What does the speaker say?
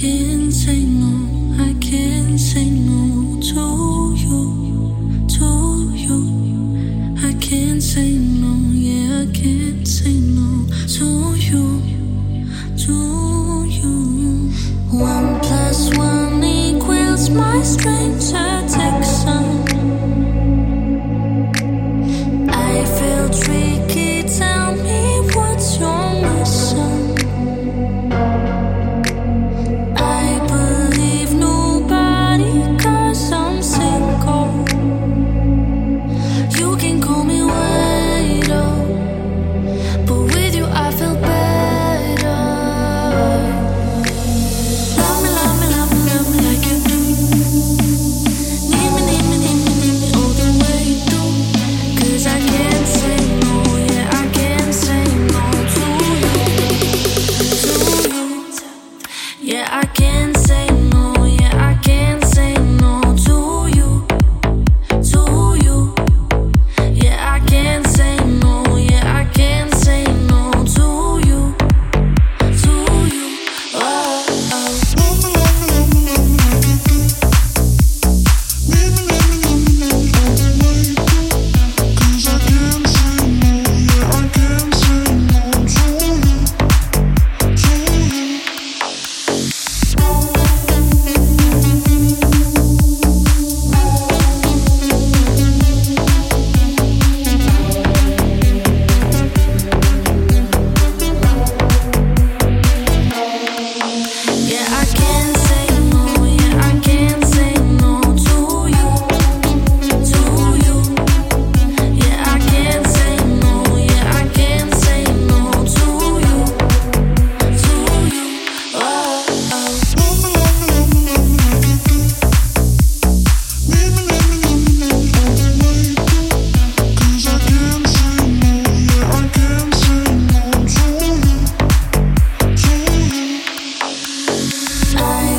can't say no, I can't say no can say high